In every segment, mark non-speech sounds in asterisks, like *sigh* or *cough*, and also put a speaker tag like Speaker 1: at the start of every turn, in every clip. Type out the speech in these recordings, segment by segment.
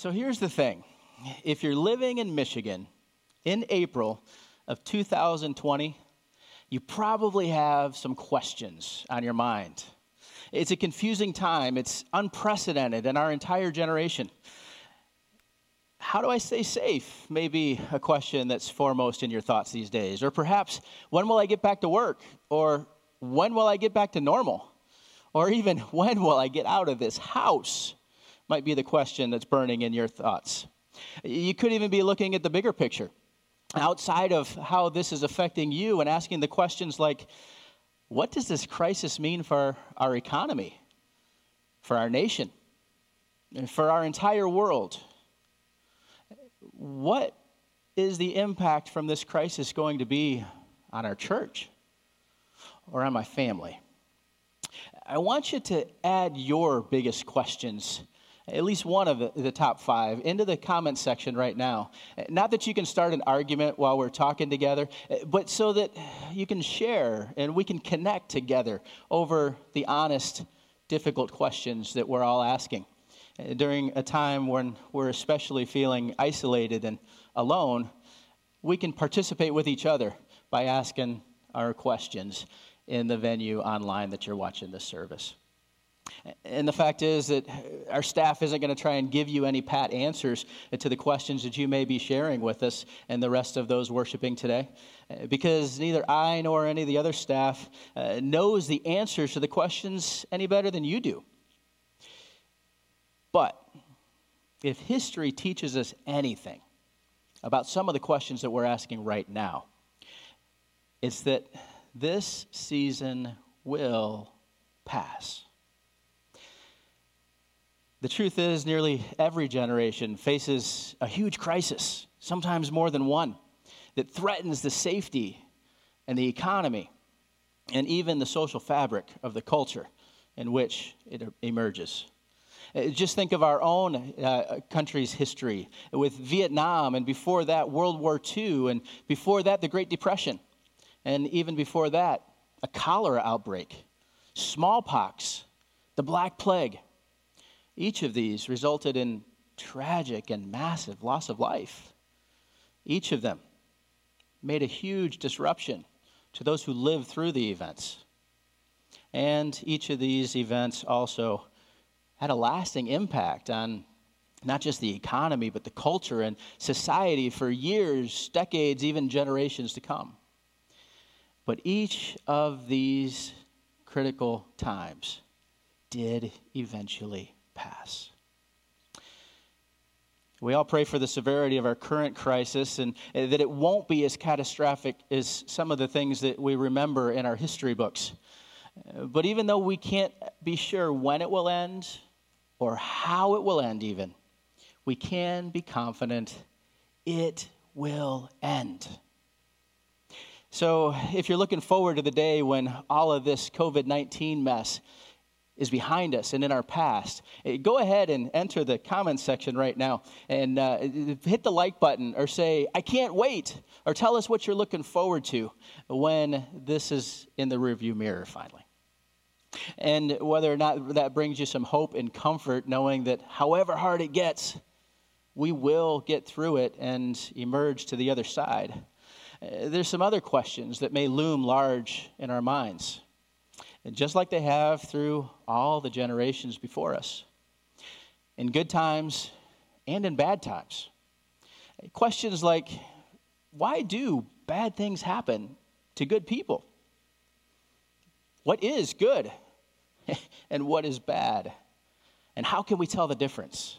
Speaker 1: So here's the thing if you're living in Michigan in April of 2020, you probably have some questions on your mind. It's a confusing time, it's unprecedented in our entire generation. How do I stay safe? Maybe a question that's foremost in your thoughts these days. Or perhaps, when will I get back to work? Or when will I get back to normal? Or even, *laughs* when will I get out of this house? Might be the question that's burning in your thoughts. You could even be looking at the bigger picture outside of how this is affecting you and asking the questions like what does this crisis mean for our economy, for our nation, and for our entire world? What is the impact from this crisis going to be on our church or on my family? I want you to add your biggest questions at least one of the, top five into the comment section right now. Not that you can start an argument while we're talking together, but so that you can share and we can connect together over the honest, difficult questions that we're all asking. During a time when we're especially feeling isolated and alone, we can participate with each other by asking our questions in the venue online that you're watching this service. And the fact is that our staff isn't going to try and give you any pat answers to the questions that you may be sharing with us and the rest of those worshiping today, because neither I nor any of the other staff uh, knows the answers to the questions any better than you do. But if history teaches us anything about some of the questions that we're asking right now, it's that this season will pass. The truth is, nearly every generation faces a huge crisis, sometimes more than one, that threatens the safety and the economy and even the social fabric of the culture in which it emerges. Uh, just think of our own uh, country's history with Vietnam, and before that, World War II, and before that, the Great Depression, and even before that, a cholera outbreak, smallpox, the Black Plague. Each of these resulted in tragic and massive loss of life. Each of them made a huge disruption to those who lived through the events. And each of these events also had a lasting impact on not just the economy, but the culture and society for years, decades, even generations to come. But each of these critical times did eventually pass. We all pray for the severity of our current crisis and that it won't be as catastrophic as some of the things that we remember in our history books. But even though we can't be sure when it will end or how it will end, even, we can be confident it will end. So, if you're looking forward to the day when all of this COVID 19 mess is behind us and in our past, eh, go ahead and enter the comments section right now and uh, hit the like button or say, I can't wait, or tell us what you're looking forward to when this is in the rearview mirror finally. And whether or not that brings you some hope and comfort, knowing that however hard it gets, we will get through it and emerge to the other side. Eh, there's some other questions that may loom large in our minds and just like they have through all the generations before us, in good times and in bad times. Questions like why do bad things happen to good people? What is good *laughs* and what is bad? And how can we tell the difference?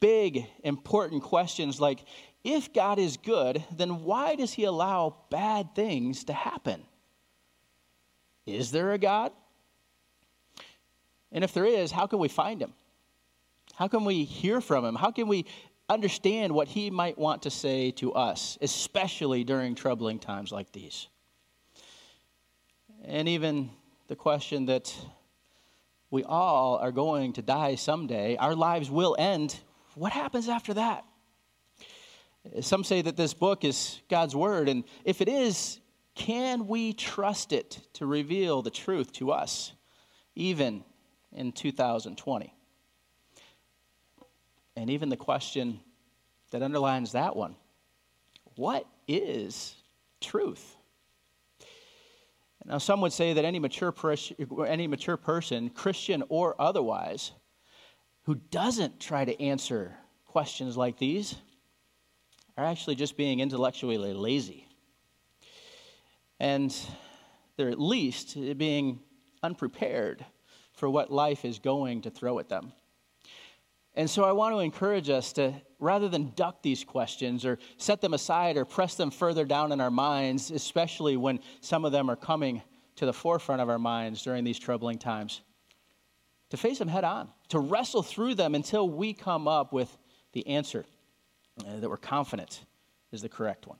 Speaker 1: Big, important questions like if God is good, then why does he allow bad things to happen? Is there a God? And if there is, how can we find him? How can we hear from him? How can we understand what he might want to say to us, especially during troubling times like these? And even the question that we all are going to die someday, our lives will end. What happens after that? Some say that this book is God's word, and if it is, can we trust it to reveal the truth to us, even in 2020? and even the question that underlines that one what is truth? Now, some would say that any mature, pers- any mature person, Christian or otherwise, who doesn't try to answer questions like these are actually just being intellectually lazy. And they're at least being unprepared for what life is going to throw at them. And so I want to encourage us to, rather than duck these questions or set them aside or press them further down in our minds, especially when some of them are coming to the forefront of our minds during these troubling times, to face them head on, to wrestle through them until we come up with the answer uh, that we're confident is the correct one.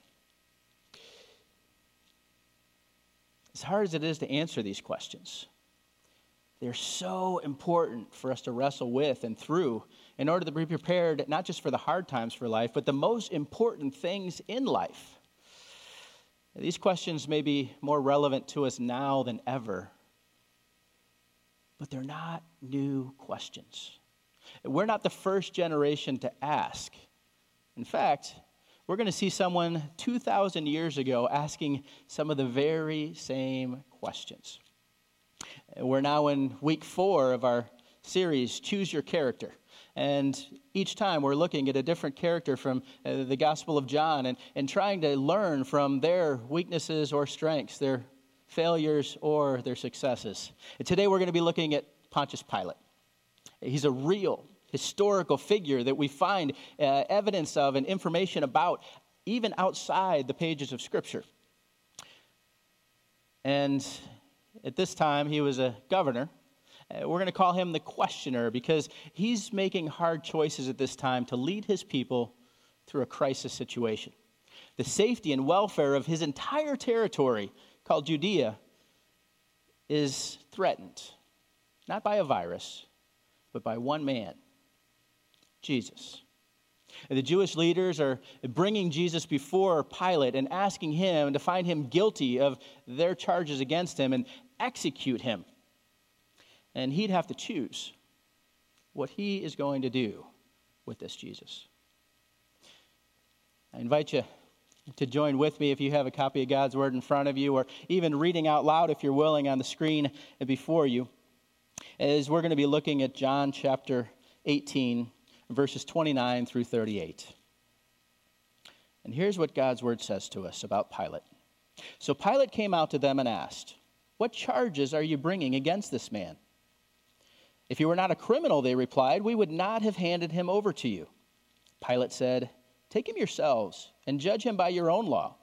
Speaker 1: As hard as it is to answer these questions, they're so important for us to wrestle with and through in order to be prepared not just for the hard times for life, but the most important things in life. These questions may be more relevant to us now than ever, but they're not new questions. We're not the first generation to ask. In fact, we're going to see someone 2,000 years ago asking some of the very same questions. We're now in week four of our series, Choose Your Character. And each time we're looking at a different character from uh, the Gospel of John and, and trying to learn from their weaknesses or strengths, their failures or their successes. Today we're going to be looking at Pontius Pilate. He's a real historical figure that we find uh, evidence of and information about even outside the pages of Scripture. And at this time, he was a governor. Uh, we're going to call him the questioner because he's making hard choices at this time to lead his people through a crisis situation. The safety and welfare of his entire territory, called Judea, is threatened, not by a virus, but by one man, Jesus. And the Jewish leaders are bringing Jesus before Pilate and asking him to find him guilty of their charges against him and execute him. And he'd have to choose what he is going to do with this Jesus. I invite you to join with me if you have a copy of God's Word in front of you, or even reading out loud if you're willing on the screen before you, as we're going to be looking at John chapter 18, verses 29 through 38. And here's what God's Word says to us about Pilate. So Pilate came out to them and asked, What charges are you bringing against this man? If he were not a criminal, they replied, we would not have handed him over to you. Pilate said, Take him yourselves and judge him by your own law.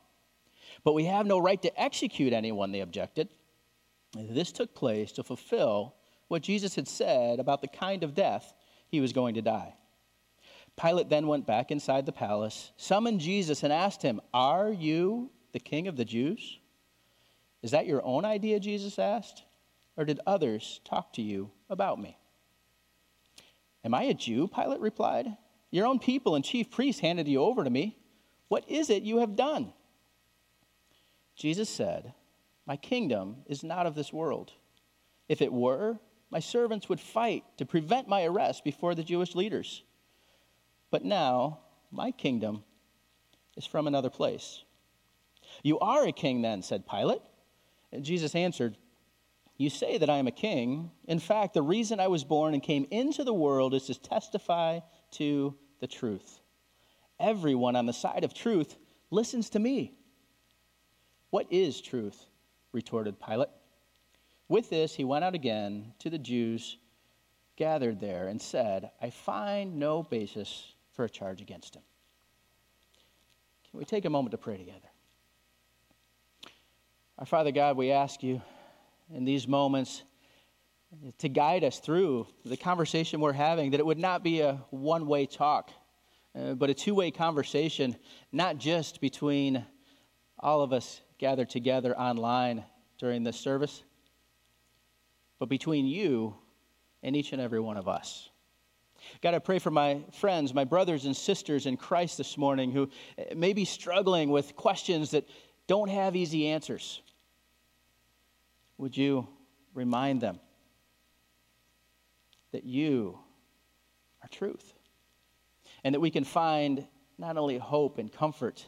Speaker 1: But we have no right to execute anyone, they objected. This took place to fulfill what Jesus had said about the kind of death he was going to die. Pilate then went back inside the palace, summoned Jesus, and asked him, Are you the king of the Jews? Is that your own idea? Jesus asked. Or did others talk to you about me? Am I a Jew? Pilate replied. Your own people and chief priests handed you over to me. What is it you have done? Jesus said, My kingdom is not of this world. If it were, my servants would fight to prevent my arrest before the Jewish leaders. But now, my kingdom is from another place. You are a king, then, said Pilate. And Jesus answered, You say that I am a king. In fact, the reason I was born and came into the world is to testify to the truth. Everyone on the side of truth listens to me. What is truth? retorted Pilate. With this, he went out again to the Jews gathered there and said, I find no basis for a charge against him. Can we take a moment to pray together? Our Father God, we ask you in these moments to guide us through the conversation we're having, that it would not be a one way talk, uh, but a two way conversation, not just between all of us gathered together online during this service, but between you and each and every one of us. God, I pray for my friends, my brothers and sisters in Christ this morning who eh, may be struggling with questions that don't have easy answers. Would you remind them that you are truth? and that we can find not only hope and comfort,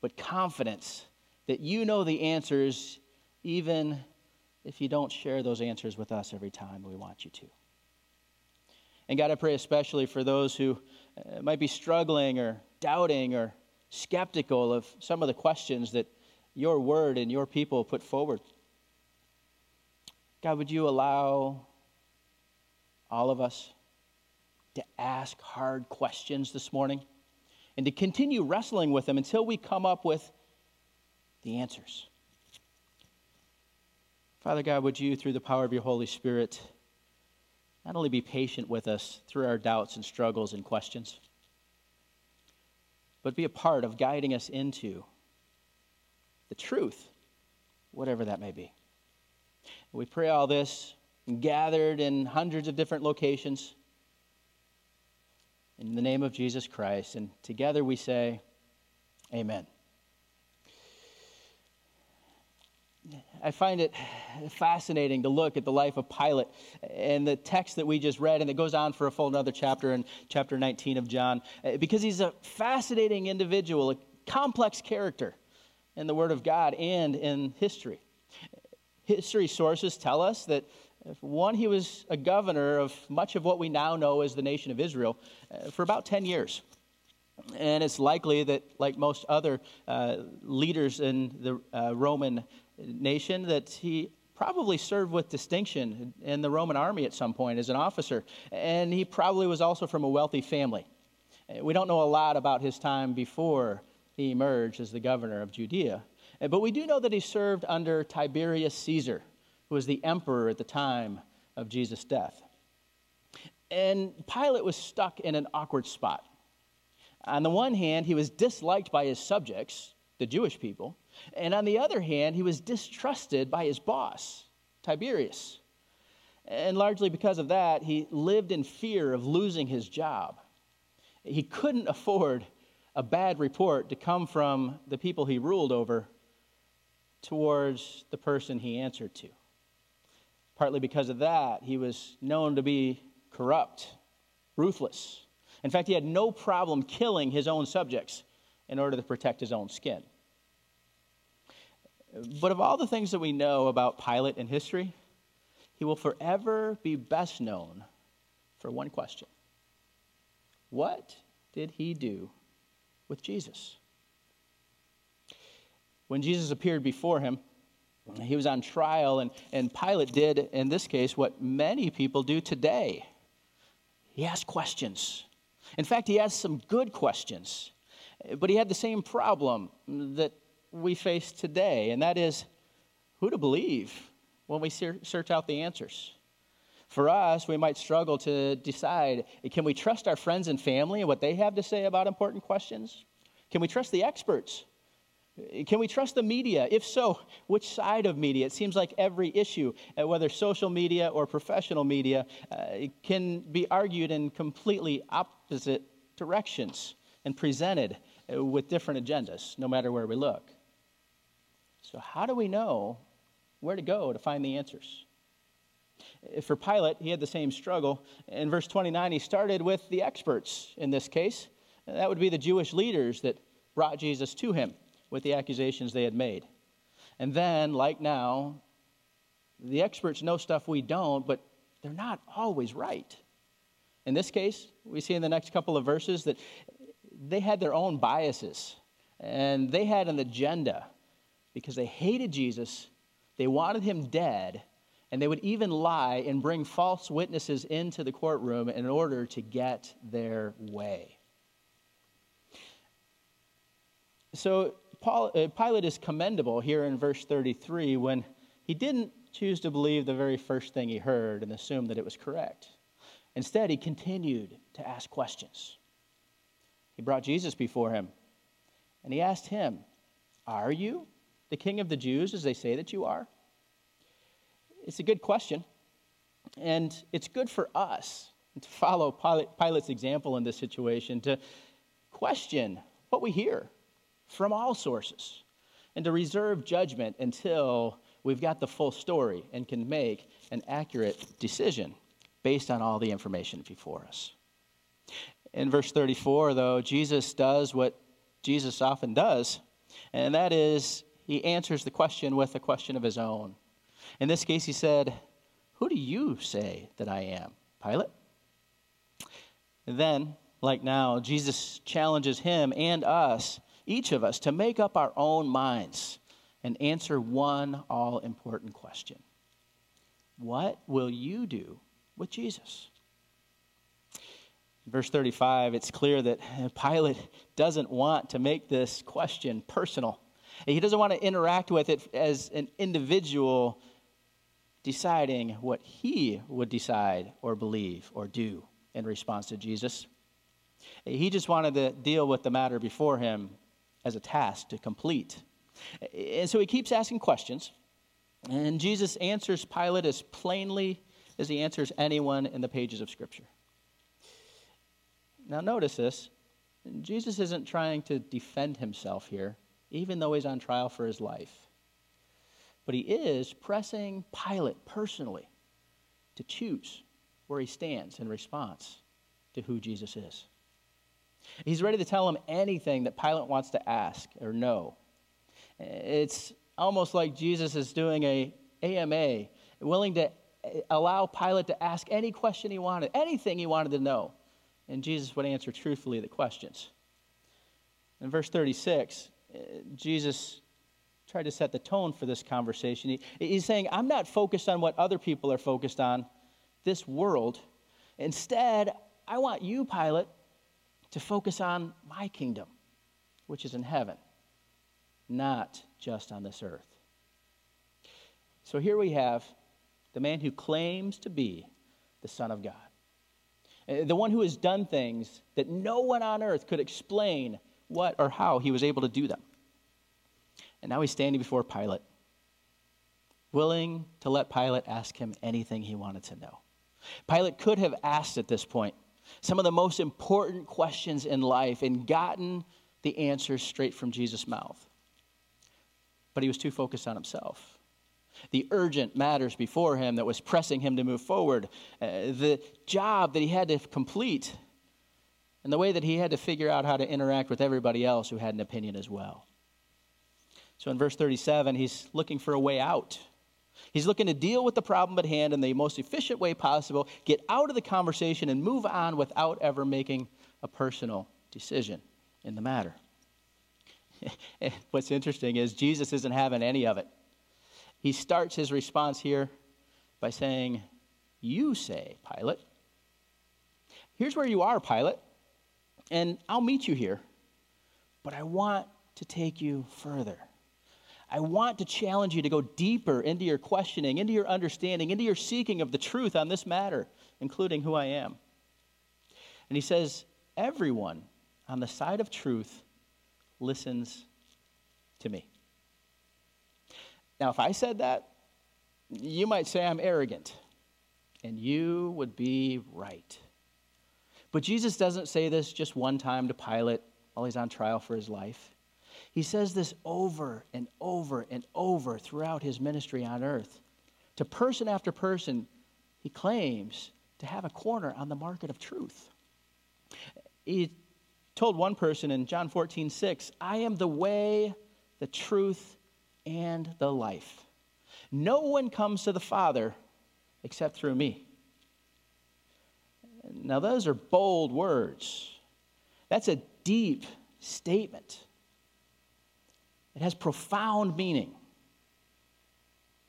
Speaker 1: but confidence that you know the answers, even if you don't share those answers with us every time we want you to. And God, I pray especially for those who uh, might be struggling or doubting or skeptical of some of the questions that your word and your people put forward. God, would you allow all of us to ask hard questions this morning and to continue wrestling with them until we come up with the answers? Father God, would you, through the power of your Holy Spirit, not only be patient with us through our doubts and struggles and questions, but be a part of guiding us into the truth, whatever that may be. We pray all this gathered in hundreds of different locations in the name of Jesus Christ. And together we say, Amen. I find it fascinating to look at the life of Pilate and the text that we just read, and it goes on for a full another chapter in chapter 19 of John, eh, because he's a fascinating individual, a complex character in the Word of God and in history. History sources tell us that one, he was a governor of much of what we now know as the nation of Israel eh, for about 10 years. And it's likely that, like most other uh, leaders in the uh, Roman nation that he probably served with distinction in the Roman army at some point as an officer. And he probably was also from a wealthy family. Uh, we don't know a lot about his time before he emerged as the governor of Judea. Uh, but we do know that he served under Tiberius Caesar, who was the emperor at the time of Jesus' death. And Pilate was stuck in an awkward spot. On the one hand, he was disliked by his subjects, the Jewish people. And on the other hand, he was distrusted by his boss, Tiberius. And largely because of that, he lived in fear of losing his job. He couldn't afford a bad report to come from the people he ruled over towards the person he answered to. Partly because of that, he was known to be corrupt, ruthless. In fact, he had no problem killing his own subjects in order to protect his own skin. But of all the things that we know about Pilate in history, he will forever be best known for one question What did he do with Jesus? When Jesus appeared before him, he was on trial, and, and Pilate did, in this case, what many people do today. He asked questions. In fact, he asked some good questions. But he had the same problem that we face today, and that is who to believe when we search out the answers. For us, we might struggle to decide can we trust our friends and family and what they have to say about important questions? Can we trust the experts? Can we trust the media? If so, which side of media? It seems like every issue, uh, whether social media or professional media, uh, can be argued in completely opposite directions and presented uh, with different agendas, no matter where we look. So, how do we know where to go to find the answers? For Pilate, he had the same struggle. In verse 29, he started with the experts in this case. That would be the Jewish leaders that brought Jesus to him with the accusations they had made. And then, like now, the experts know stuff we don't, but they're not always right. In this case, we see in the next couple of verses that they had their own biases and they had an agenda because they hated Jesus, they wanted him dead, and they would even lie and bring false witnesses into the courtroom in order to get their way. So Paul, uh, Pilate is commendable here in verse 33 when he didn't choose to believe the very first thing he heard and assume that it was correct. Instead, he continued to ask questions. He brought Jesus before him and he asked him, Are you the king of the Jews as they say that you are? It's a good question. And it's good for us to follow Pilate's example in this situation, to question what we hear from all sources, and to reserve judgment until we've got the full story and can make an accurate decision based on all the information before us. In verse 34, though, Jesus does what Jesus often does, and that is he answers the question with a question of his own. In this case, he said, Who do you say that I am, Pilate? And then, like now, Jesus challenges him and us, each of us, to make up our own minds and answer one all important question What will you do with Jesus? verse 35, it's clear that Pilate doesn't want to make this question personal. He doesn't want to interact with it as an individual deciding what he would decide or believe or do in response to Jesus. He just wanted to deal with the matter before him as a task to complete. And so he keeps asking questions, and Jesus answers Pilate as plainly as he answers anyone in the pages of Scripture. Now, notice this Jesus isn't trying to defend himself here, even though he's on trial for his life. But he is pressing Pilate personally to choose where he stands in response to who Jesus is. He's ready to tell him anything that Pilate wants to ask or know. It's almost like Jesus is doing a AMA, willing to allow Pilate to ask any question he wanted, anything he wanted to know. And Jesus would answer truthfully the questions. In verse 36, Jesus tried to set the tone for this conversation. He, he's saying, I'm not focused on what other people are focused on, this world. Instead, I want you, Pilate, to focus on my kingdom, which is in heaven, not just on this earth. So here we have the man who claims to be the Son of God, uh, the one who has done things that no one on earth could explain what or how he was able to do them. And now he's standing before Pilate, willing to let Pilate ask him anything he wanted to know. Pilate could have asked at this point some of the most important questions in life and gotten the answers straight from Jesus' mouth. But he was too focused on himself. The urgent matters before him that was pressing him to move forward, uh, the job that he had to complete, and the way that he had to figure out how to interact with everybody else who had an opinion as well. So in verse 37, he's looking for a way out. He's looking to deal with the problem at hand in the most efficient way possible, get out of the conversation, and move on without ever making a personal decision in the matter. *laughs* What's interesting is Jesus isn't having any of it. He starts his response here by saying, You say, Pilate. Here's where you are, Pilate, and I'll meet you here, but I want to take you further. I want to challenge you to go deeper into your questioning, into your understanding, into your seeking of the truth on this matter, including who I am. And he says, Everyone on the side of truth listens to me. Now, if I said that, you might say I'm arrogant, and you would be right. But Jesus doesn't say this just one time to Pilate while he's on trial for his life. He says this over and over and over throughout his ministry on earth. To person after person, he claims to have a corner on the market of truth. He told one person in John 14, 6, I am the way, the truth, and the life. No one comes to the Father except through me. Now, those are bold words. That's a deep statement. It has profound meaning.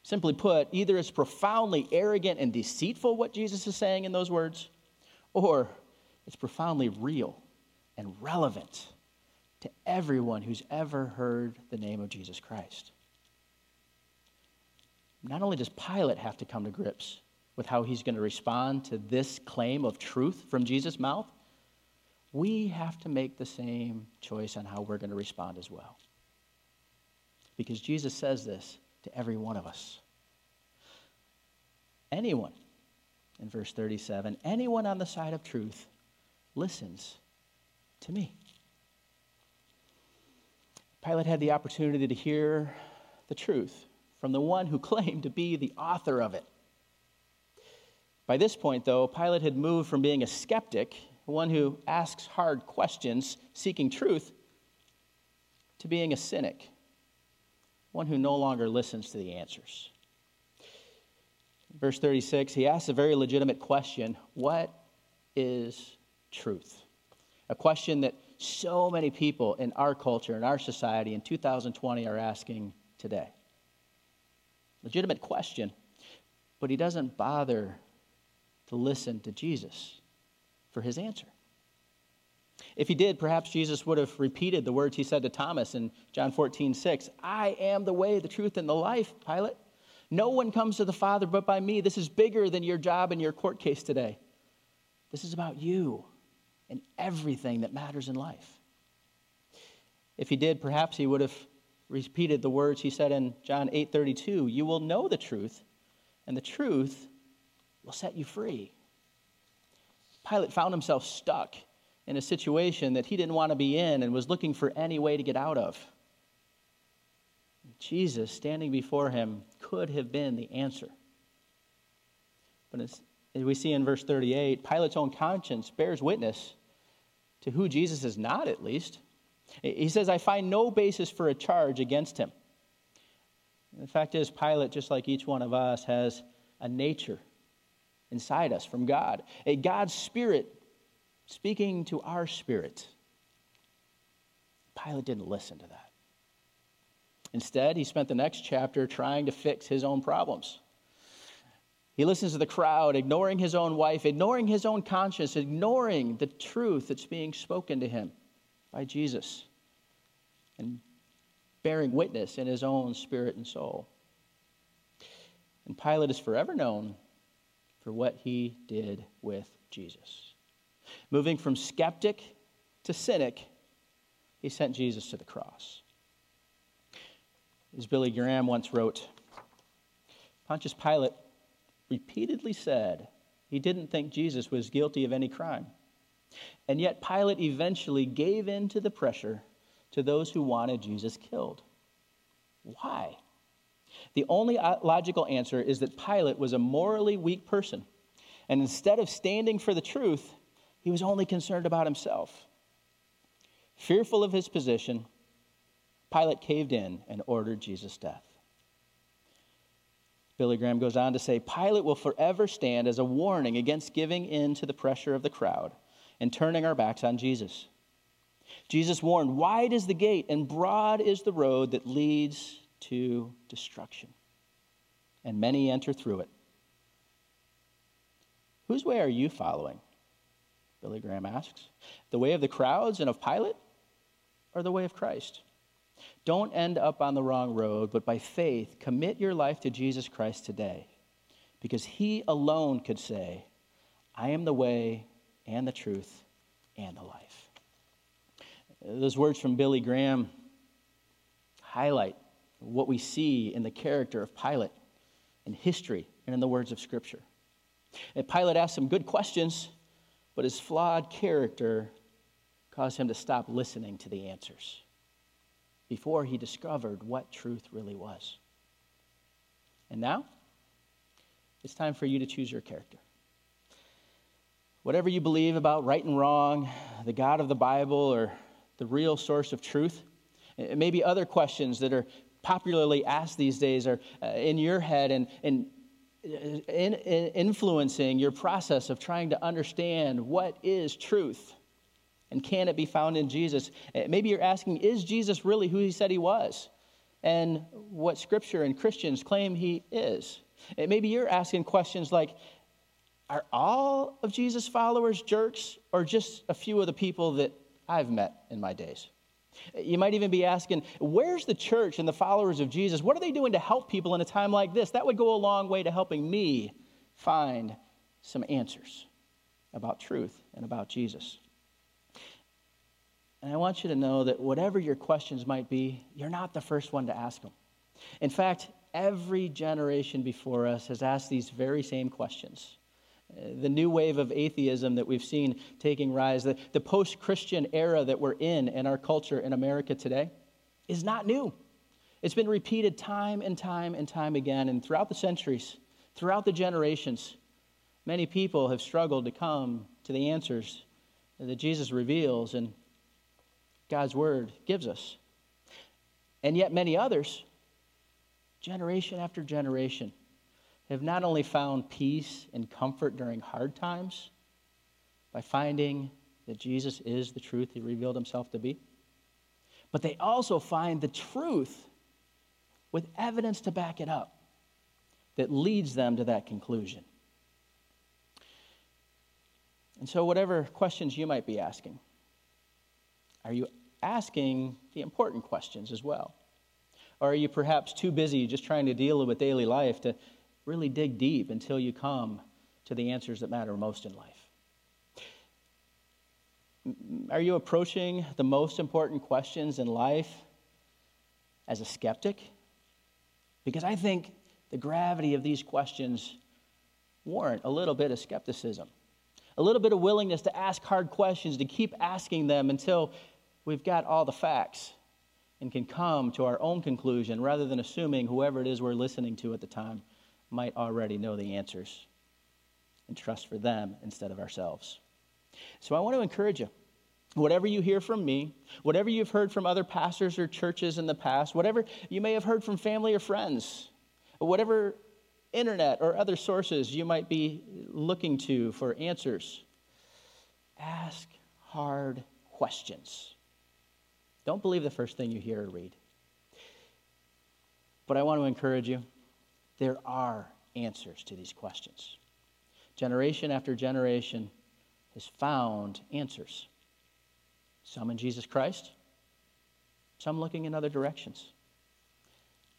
Speaker 1: Simply put, either it's profoundly arrogant and deceitful what Jesus is saying in those words, or it's profoundly real and relevant to everyone who's ever heard the name of Jesus Christ. Not only does Pilate have to come to grips with how he's going to respond to this claim of truth from Jesus' mouth, we have to make the same choice on how we're going to respond as well because Jesus says this to every one of us. Anyone, in verse 37, anyone on the side of truth listens to me. Pilate had the opportunity to hear the truth from the one who claimed to be the author of it. By this point, though, Pilate had moved from being a skeptic one who asks hard questions, seeking truth, to being a cynic, one who no longer listens to the answers. Verse 36, he asks a very legitimate question What is truth? A question that so many people in our culture, in our society, in 2020 are asking today. Legitimate question, but he doesn't bother to listen to Jesus for his answer. If he did, perhaps Jesus would have repeated the words he said to Thomas in John 14, 6. I am the way, the truth, and the life, Pilate. No one comes to the Father but by me. This is bigger than your job and your court case today. This is about you and everything that matters in life. If he did, perhaps he would have repeated the words he said in John 8:32, "You will know the truth, and the truth will set you free." Pilate found himself stuck in a situation that he didn't want to be in and was looking for any way to get out of. Jesus, standing before him, could have been the answer. But as we see in verse 38, Pilate's own conscience bears witness to who Jesus is not, at least. He says, I find no basis for a charge against him. the fact is, Pilate, just like each one of us, has a nature inside us from God, a God's Spirit speaking to our spirit. Pilate didn't listen to that. Instead, he spent the next chapter trying to fix his own problems. He listens to the crowd, ignoring his own wife, ignoring his own conscience, ignoring the truth that's being spoken to him by Jesus, and bearing witness in his own spirit and soul. And Pilate is forever known for what he did with Jesus. Moving from skeptic to cynic, he sent Jesus to the cross. As Billy Graham once wrote, Pontius Pilate repeatedly said he didn't think Jesus was guilty of any crime. And yet, Pilate eventually gave in to the pressure to those who wanted Jesus killed. Why? The only uh, logical answer is that Pilate was a morally weak person. And instead of standing for the truth, he was only concerned about himself. Fearful of his position, Pilate caved in and ordered Jesus' death. Billy Graham goes on to say Pilate will forever stand as a warning against giving in to the pressure of the crowd and turning our backs on Jesus. Jesus warned, Wide is the gate and broad is the road that leads to destruction, and many enter through it. Whose way are you following? Billy Graham asks. The way of the crowds and of Pilate, or the way of Christ? Don't end up on the wrong road, but by faith, commit your life to Jesus Christ today, because He alone could say, I am the way and the truth and the life. Those words from Billy Graham highlight what we see in the character of Pilate in history and in the words of Scripture. And Pilate asked some good questions but his flawed character caused him to stop listening to the answers before he discovered what truth really was. And now, it's time for you to choose your character. Whatever you believe about right and wrong, the God of the Bible, or the real source of truth, and maybe other questions that are popularly asked these days are uh, in your head and, and in, in influencing your process of trying to understand what is truth and can it be found in Jesus. Eh, maybe you're asking, is Jesus really who he said he was? And what Scripture and Christians claim he is. And maybe you're asking questions like, are all of Jesus' followers jerks or just a few of the people that I've met in my days? You might even be asking, where's the church and the followers of Jesus? What are they doing to help people in a time like this? That would go a long way to helping me find some answers about truth and about Jesus. And I want you to know that whatever your questions might be, you're not the first one to ask them. In fact, every generation before us has asked these very same questions the new wave of atheism that we've seen taking rise, the, the post Christian era that we're in in our culture in America today, is not new. It's been repeated time and time and time again. And throughout the centuries, throughout the generations, many people have struggled to come to the answers that Jesus reveals and God's word gives us. And yet, many others, generation after generation, have not only found peace and comfort during hard times by finding that Jesus is the truth he revealed himself to be, but they also find the truth with evidence to back it up that leads them to that conclusion. And so, whatever questions you might be asking, are you asking the important questions as well? Or are you perhaps too busy just trying to deal with daily life to really dig deep until you come to the answers that matter most in life? Are you approaching the most important questions in life as a skeptic? Because I think the gravity of these questions warrant a little bit of skepticism, a little bit of willingness to ask hard questions, to keep asking them until we've got all the facts and can come to our own conclusion rather than assuming whoever it is we're listening to at the time might already know the answers and trust for them instead of ourselves. So I want to encourage you. Whatever you hear from me, whatever you've heard from other pastors or churches in the past, whatever you may have heard from family or friends, whatever internet or other sources you might be looking to for answers, ask hard questions. Don't believe the first thing you hear or read. But I want to encourage you there are answers to these questions. Generation after generation has found answers. Some in Jesus Christ, some looking in other directions.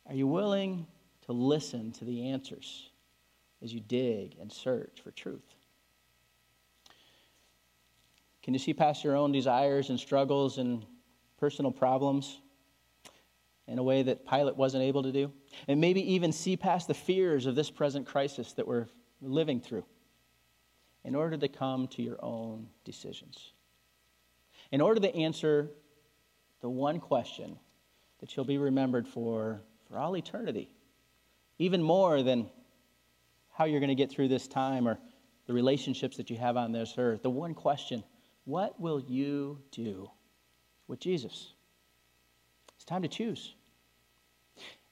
Speaker 1: Are you willing to listen to the answers as you dig and search for truth? Can you see past your own desires and struggles and personal problems in a way that Pilate wasn't able to do? And maybe even see past the fears of this present crisis that we're living through in order to come to your own decisions. In order to answer the one question that you'll be remembered for for all eternity, even more than how you're going to get through this time or the relationships that you have on this earth. The one question what will you do with Jesus? It's time to choose.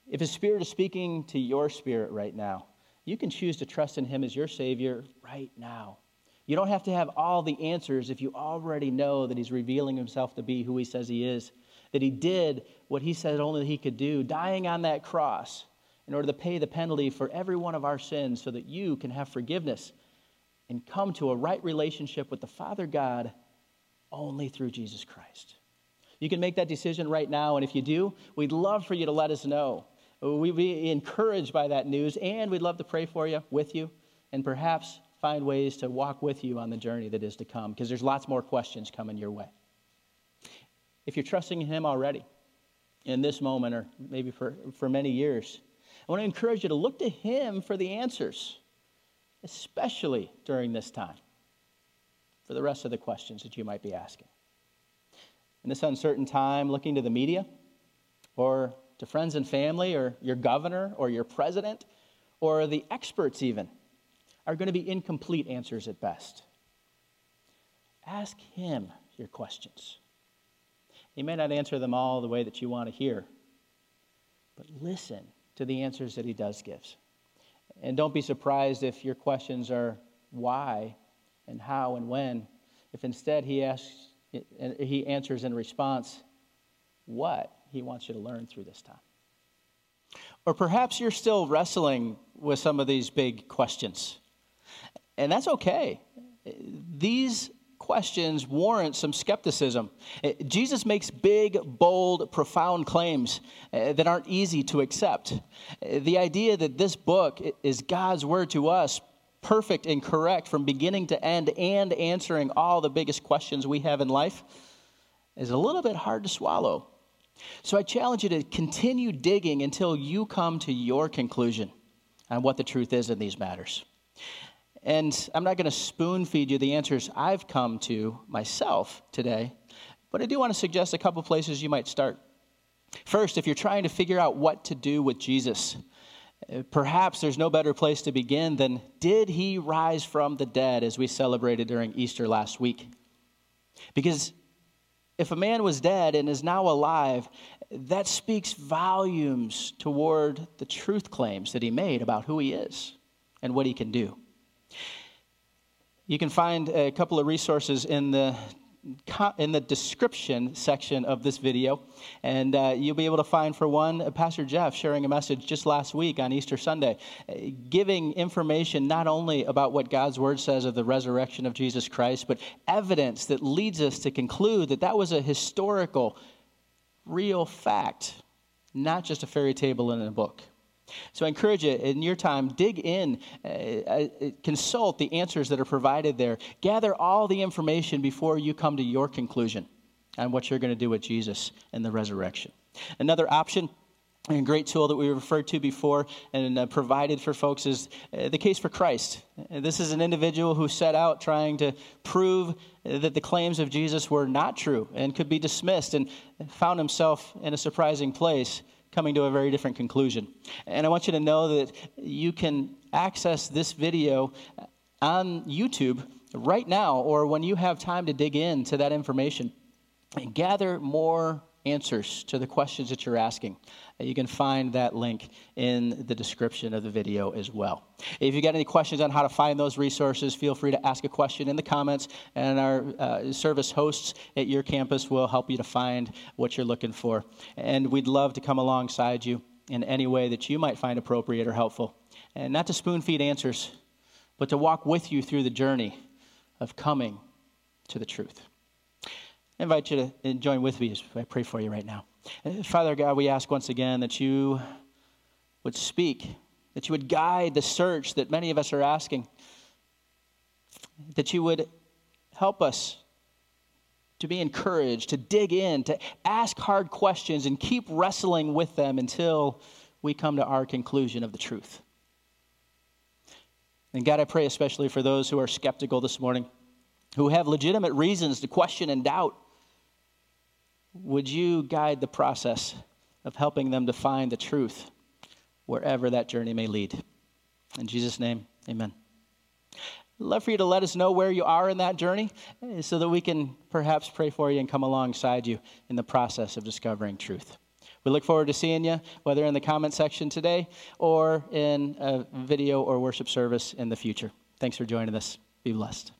Speaker 1: If His Spirit is speaking to your spirit right now, you can choose to trust in Him as your Savior right now. You don't have to have all the answers if you already know that He's revealing Himself to be who He says He is, that He did what He said only He could do, dying on that cross in order to pay the penalty for every one of our sins so that you can have forgiveness and come to a right relationship with the Father God only through Jesus Christ. You can make that decision right now, and if you do, we'd love for you to let us know. We'd be encouraged by that news, and we'd love to pray for you, with you, and perhaps find ways to walk with you on the journey that is to come, because there's lots more questions coming your way. If you're trusting in Him already, in this moment, or maybe for, for many years, I want to encourage you to look to Him for the answers, especially during this time for the rest of the questions that you might be asking. In this uncertain time, looking to the media or to friends and family or your governor or your president or the experts, even, are going to be incomplete answers at best. Ask him your questions. He may not answer them all the way that you want to hear, but listen to the answers that he does give. And don't be surprised if your questions are why and how and when, if instead he asks, he answers in response what he wants you to learn through this time. Or perhaps you're still wrestling with some of these big questions. And that's okay. These questions warrant some skepticism. Jesus makes big, bold, profound claims uh, that aren't easy to accept. The idea that this book is God's word to us perfect and correct from beginning to end and answering all the biggest questions we have in life is a little bit hard to swallow. So I challenge you to continue digging until you come to your conclusion on what the truth is in these matters. And I'm not going to spoon feed you the answers I've come to myself today, but I do want to suggest a couple places you might start. First, if you're trying to figure out what to do with Jesus, Perhaps there's no better place to begin than did he rise from the dead as we celebrated during Easter last week? Because if a man was dead and is now alive, that speaks volumes toward the truth claims that he made about who he is and what he can do. You can find a couple of resources in the in the description section of this video. And uh, you'll be able to find, for one, Pastor Jeff sharing a message just last week on Easter Sunday, uh, giving information not only about what God's word says of the resurrection of Jesus Christ, but evidence that leads us to conclude that that was a historical, real fact, not just a fairy tale in a book. So I encourage you in your time, dig in, uh, uh, consult the answers that are provided there, gather all the information before you come to your conclusion on what you're going to do with Jesus and the resurrection. Another option. A great tool that we referred to before and uh, provided for folks is uh, the case for Christ. This is an individual who set out trying to prove that the claims of Jesus were not true and could be dismissed and found himself in a surprising place coming to a very different conclusion. And I want you to know that you can access this video on YouTube right now or when you have time to dig into that information and gather more answers to the questions that you're asking. You can find that link in the description of the video as well. If you got any questions on how to find those resources, feel free to ask a question in the comments, and our uh, service hosts at your campus will help you to find what you're looking for. And we'd love to come alongside you in any way that you might find appropriate or helpful. And not to spoon feed answers, but to walk with you through the journey of coming to the truth. I invite you to uh, join with me as I pray for you right now. Uh, Father God, we ask once again that you would speak, that you would guide the search that many of us are asking, that you would help us to be encouraged, to dig in, to ask hard questions, and keep wrestling with them until we come to our conclusion of the truth. And God, I pray especially for those who are skeptical this morning, who have legitimate reasons to question and doubt would you guide the process of helping them to find the truth wherever that journey may lead? In Jesus' name, amen. I'd love for you to let us know where you are in that journey eh, so that we can perhaps pray for you and come alongside you in the process of discovering truth. We look forward to seeing you, whether in the comment section today or in a video or worship service in the future. Thanks for joining us. Be blessed.